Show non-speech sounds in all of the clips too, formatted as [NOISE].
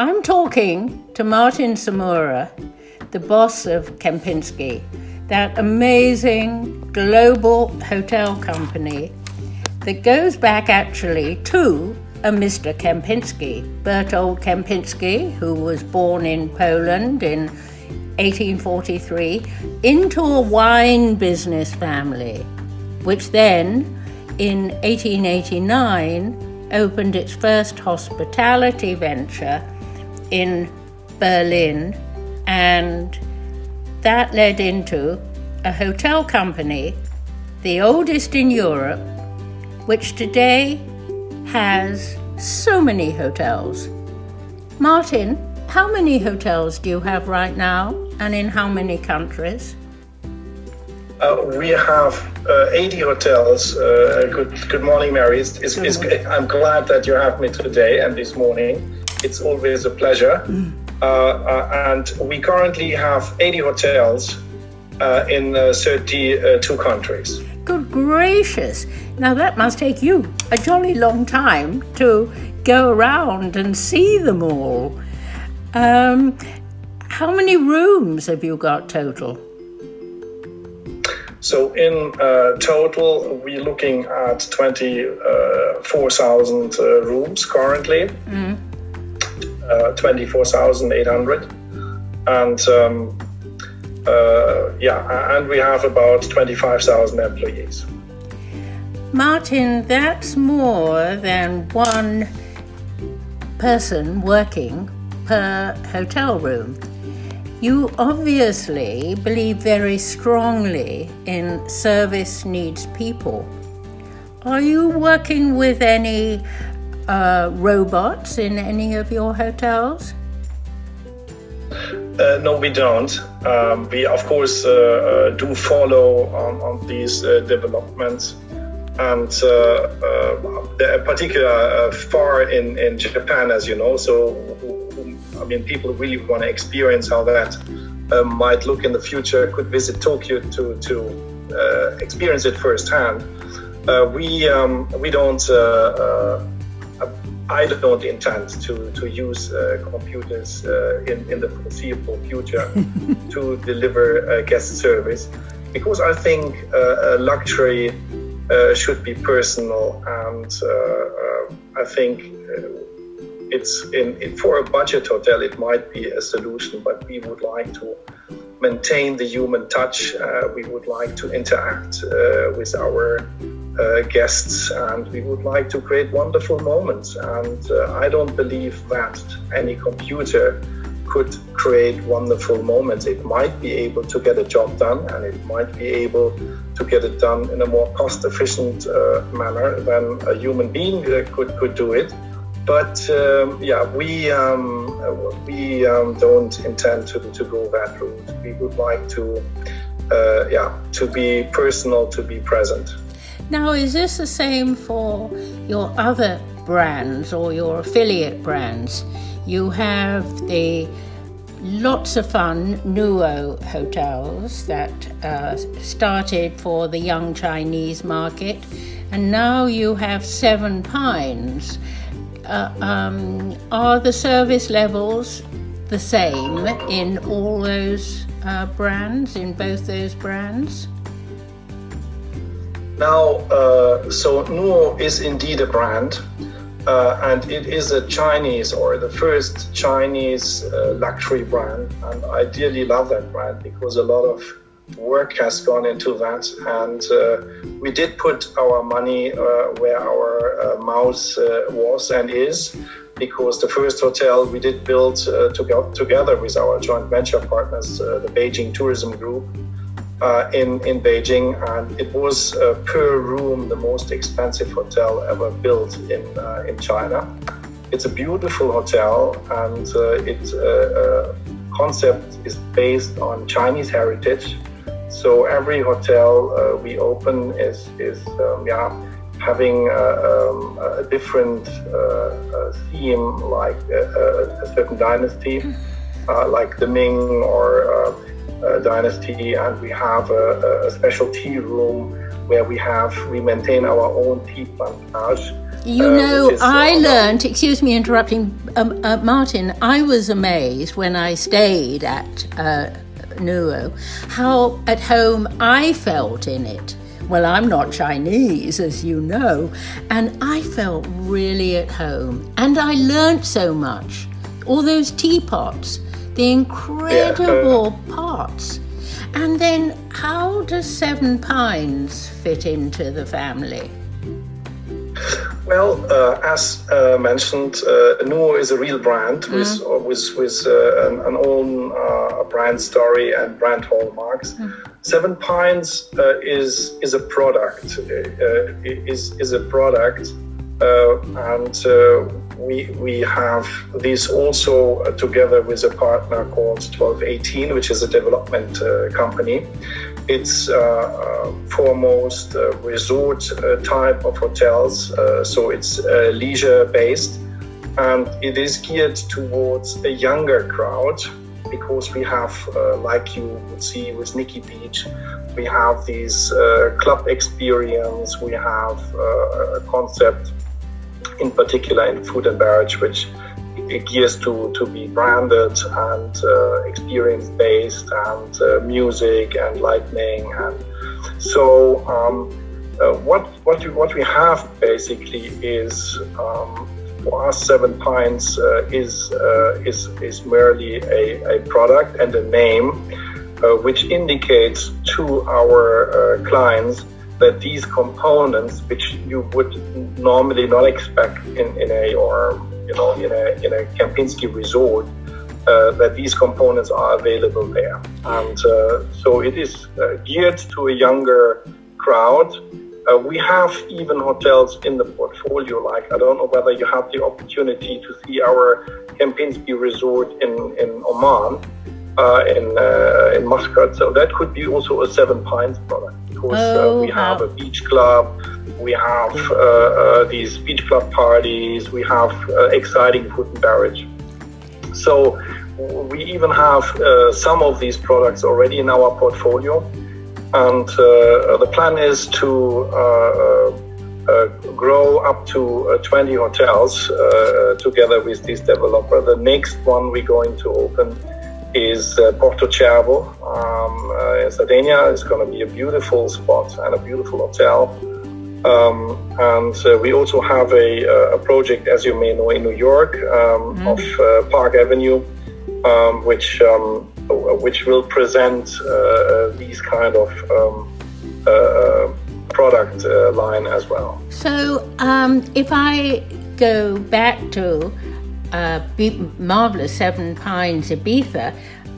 I'm talking to Martin Smura, the boss of Kempinski, that amazing global hotel company that goes back actually to a Mr. Kempinski, Berthold Kempinski, who was born in Poland in 1843, into a wine business family, which then in 1889 opened its first hospitality venture in Berlin, and that led into a hotel company, the oldest in Europe, which today has so many hotels. Martin, how many hotels do you have right now and in how many countries? Uh, we have uh, 80 hotels. Uh, good, good morning, Mary. It's, it's, it's, I'm glad that you have me today and this morning. It's always a pleasure. Mm. Uh, uh, and we currently have 80 hotels uh, in 32 countries. Good gracious. Now that must take you a jolly long time to go around and see them all. Um, how many rooms have you got total? So in uh, total, we're looking at 24,000 uh, rooms currently. Mm uh, 24,800. And um, uh, yeah, and we have about 25,000 employees. Martin, that's more than one person working per hotel room. You obviously believe very strongly in service needs people. Are you working with any uh, robots in any of your hotels? Uh, no, we don't. Um, we, of course, uh, uh do follow on, on these uh, developments. And uh, particular far in, in Japan, as you know, so I mean, people really want to experience how that might look in the future, could visit Tokyo to, to experience it firsthand. we, um, we don't I don't intend to, to use uh, computers uh, in, in the foreseeable future [LAUGHS] to deliver uh, guest service because I think uh, luxury uh, should be personal and uh, I think it's in, in, for a budget hotel it might be a solution but we would like to maintain the human touch we would like to interact with our uh, guests and we would like to create wonderful moments. And uh, I don't believe that any computer could create wonderful moments. It might be able to get a job done and it might be able to get it done in a more cost efficient uh, manner than a human being uh, could, could do it. But um, yeah, we, um, we um, don't intend to, to go that route. We would like to, uh, yeah, to be personal, to be present. Now, is this the same for your other brands or your affiliate brands? You have the lots of fun Nuo hotels that uh, started for the young Chinese market, and now you have Seven Pines. Uh, um, are the service levels the same in all those uh, brands, in both those brands? Now, uh, so Nuo is indeed a brand, uh, and it is a Chinese or the first Chinese uh, luxury brand. And I dearly love that brand because a lot of work has gone into that. And uh, we did put our money uh, where our uh, mouth was and is. Because the first hotel we did build to together with our joint venture partners, the Beijing Tourism Group, uh, in, in Beijing, and it was uh, per room the most expensive hotel ever built in, uh, in China. It's a beautiful hotel, and uh, its uh, uh, concept is based on Chinese heritage. So every hotel we open is, is um, yeah, having um, a different theme, like a, a certain dynasty, like the Ming or uh, dynasty, and we have a, a special tea room where we have we maintain our own tea plantage. You uh, know, is, I uh, learned. Excuse me, interrupting, um, uh, Martin. I was amazed when I stayed at uh, Nuo how at home I felt in it. Well, I'm not Chinese, as you know, and I felt really at home. And I learnt so much. All those teapots, the incredible yeah. pots. And then, how does Seven Pines fit into the family? Well, uh, as uh, mentioned, uh, Nuo is a real brand mm. with uh, with, with uh, an, an, own uh, brand story and brand hallmarks. Mm. Seven Pines is is a product. is is a product, and we we have this also together with a partner called 1218, which is a development company. It's uh, uh, foremost uh, resort type of hotels, so it's leisure based, and it is geared towards a younger crowd because we have, uh, like you would see with Nikki Beach, we have this uh, club experience, we have uh, a concept in particular in food and beverage, which gears to, to be branded and uh, experience based and uh, music and lightning and so um, uh, what what we, what we have basically is um, for us Seven Pines uh, is uh, is is merely a, a product and a name uh, which indicates to our clients that these components which you would normally not expect in, in a or you know, in a, in a Kempinski resort, uh, that these components are available there. And uh, so it is uh, geared to a younger crowd. Uh, we have even hotels in the portfolio, like I don't know whether you have the opportunity to see our Kempinski resort in, in Oman. Uh, in uh, in Muscat, so that could be also a Seven Pines product because oh, we have a beach club, we have uh, uh, these beach club parties, we have uh, exciting food and beverage. So we even have some of these products already in our portfolio. And the plan is to uh, grow up to uh, 20 hotels uh, together with this developer. The next one we're going to open is Porto Cervo um, in Sardinia. It's going to be a beautiful spot and a beautiful hotel. Um, and uh, we also have a, uh, a, project, as you may know, in New York um, mm. of uh, Park Avenue, um, which um, which will present uh, uh, these kind of um, uh, product line as well. So, um, if I go back to marvelous Seven Pines Ibiza,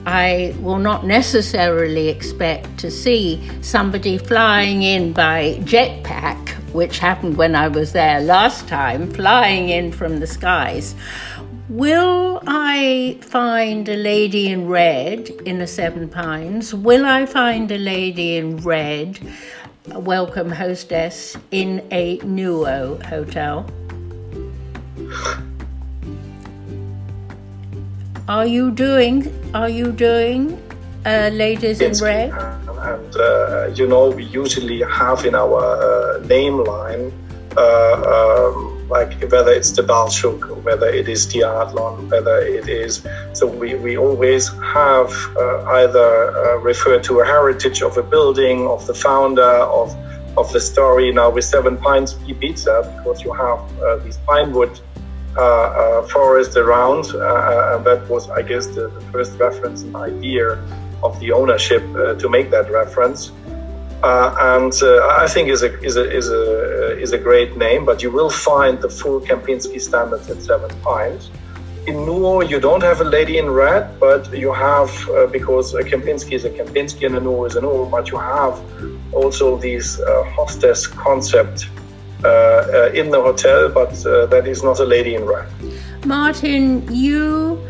I will not necessarily expect to see somebody flying in by jetpack, which happened when I was there last time, flying in from the skies. Will I find a lady in red in the Seven Pines? Will I find a lady in red, welcome hostess, in a Nuo hotel? Are you doing? Are you doing, uh, ladies in red? And uh, you know, we usually have in our uh, name line, uh, um, like whether it's the Baltschug, whether it is the Adlon, whether it is. So we, we always have uh, either uh, refer to a heritage of a building, of the founder, of of the story. Now with Seven Pines Ibiza, because you have these pine wood forest around. Uh, and that was, I guess, the, the, first reference and idea of the ownership to make that reference. and I think is a, is, a, is, a, is a great name, but you will find the full Kempinski standards at Seven Pines. In Nuo, you don't have a lady in red, but you have, uh, because a Kempinski is a Kempinski and a Nuo is a Nuo, but you have also these uh, hostess concept uh, uh, in the hotel, but uh, that is not a lady in red. Martin, you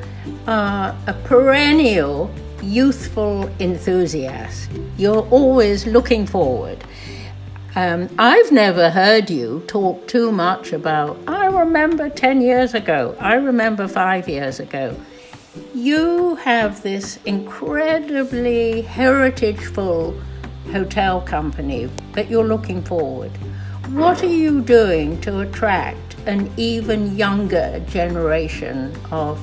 are a perennial youthful enthusiast. You're always looking forward. Um, I've never heard you talk too much about, I remember 10 years ago, I remember five years ago. You have this incredibly heritageful hotel company that you're looking forward. What are you doing to attract an even younger generation of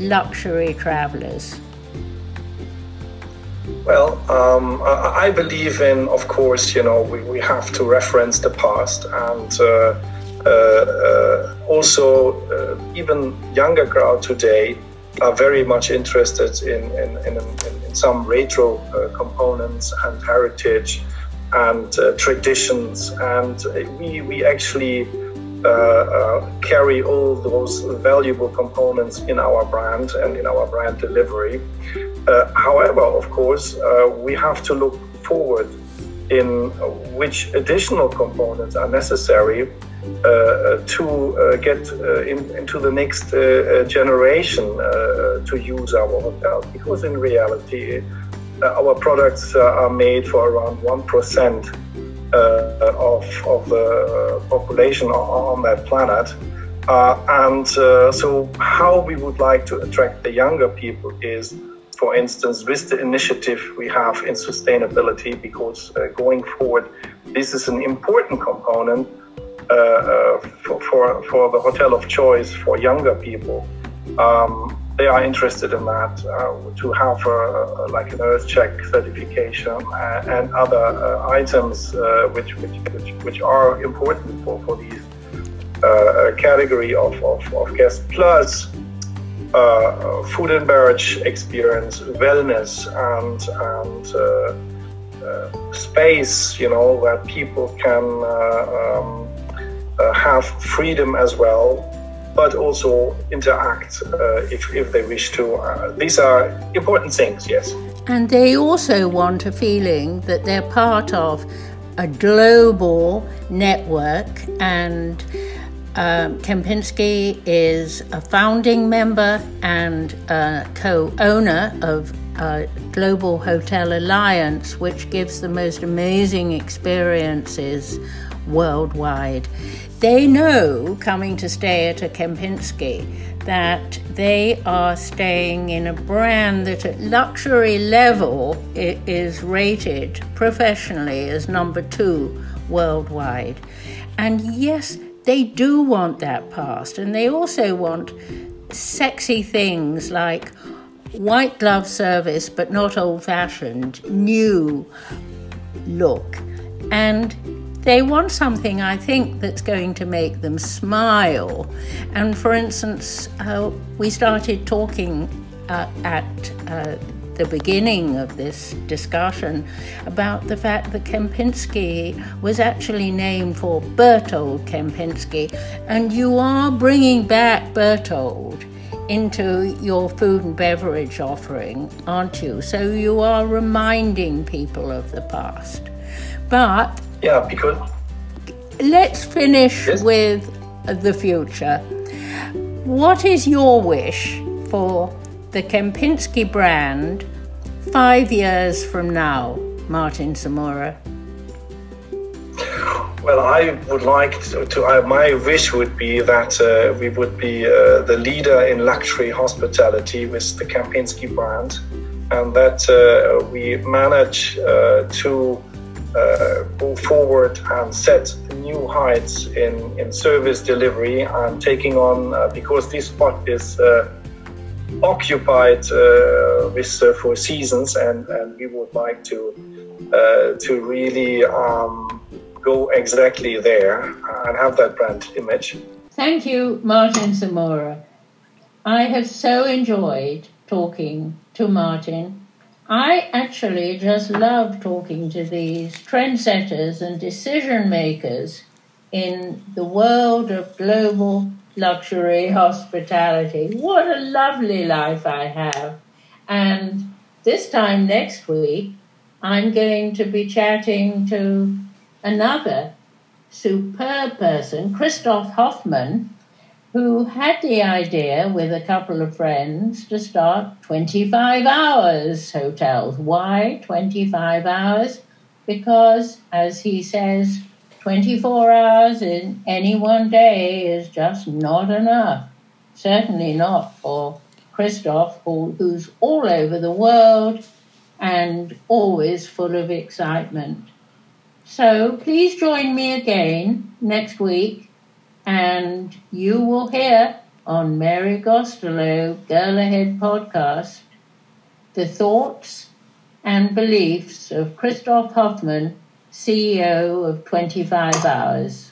luxury travelers? Well, um, I believe in, of course, you know, we, we have to reference the past and uh, uh, uh, also uh, even younger crowd today are very much interested in, in, in, in some retro uh, components and heritage and uh, traditions. And we, we actually uh, uh, carry all those valuable components in our brand and in our brand delivery. Uh, however, of course, uh, we have to look forward in which additional components are necessary uh, to get in, into the next generation to use our hotel. Because in reality, our products are made for around 1% uh, of, of the population on that planet. Uh, and uh, so, how we would like to attract the younger people is, for instance, with the initiative we have in sustainability, because going forward, this is an important component uh, for, for, for, the hotel of choice for younger people. Um, they are interested in that uh, to have uh, like an EarthCheck certification and, and other uh, items uh, which, which, which, which, are important for, for these uh, category of, of, of guests. Plus, uh, food and beverage experience, wellness, and, and space, you know, where people can um, have freedom as well but also interact uh, if, if they wish to. Uh, these are important things, yes. And they also want a feeling that they're part of a global network, and um, Kempinski is a founding member and co owner of a Global Hotel Alliance, which gives the most amazing experiences worldwide. They know coming to stay at a Kempinski that they are staying in a brand that at luxury level is rated professionally as number two worldwide. And yes, they do want that past, and they also want sexy things like white glove service, but not old fashioned, new look. And they want something, I think, that's going to make them smile. And for instance, uh, we started talking uh, at uh, the beginning of this discussion about the fact that Kempinski was actually named for Berthold Kempinski, and you are bringing back Berthold into your food and beverage offering, aren't you? So you are reminding people of the past. But yeah, because. Let's finish yes? with the future. What is your wish for the Kempinski brand five years from now, Martin Smura? Well, I would like to, to uh, my wish would be that uh, we would be uh, the leader in luxury hospitality with the Kempinski brand, and that uh, we manage uh, to uh, move forward and set new heights in, in service delivery and taking on, uh, because this spot is uh, occupied uh, with uh, Four Seasons, and, and we would like to uh, to really um, go exactly there and have that brand image. Thank you, Martin Smura. I have so enjoyed talking to Martin I actually just love talking to these trendsetters and decision makers in the world of global luxury hospitality. What a lovely life I have. And this time next week, I'm going to be chatting to another superb person, Christoph Hoffmann, who had the idea with a couple of friends to start 25 hours hotels. Why 25 hours? Because, as he says, 24 hours in any one day is just not enough. Certainly not for Christoph, who's all over the world and always full of excitement. So please join me again next week, and you will hear on Mary Gostelow Girl Ahead podcast the thoughts and beliefs of Christoph Hoffmann, CEO of 25 Hours.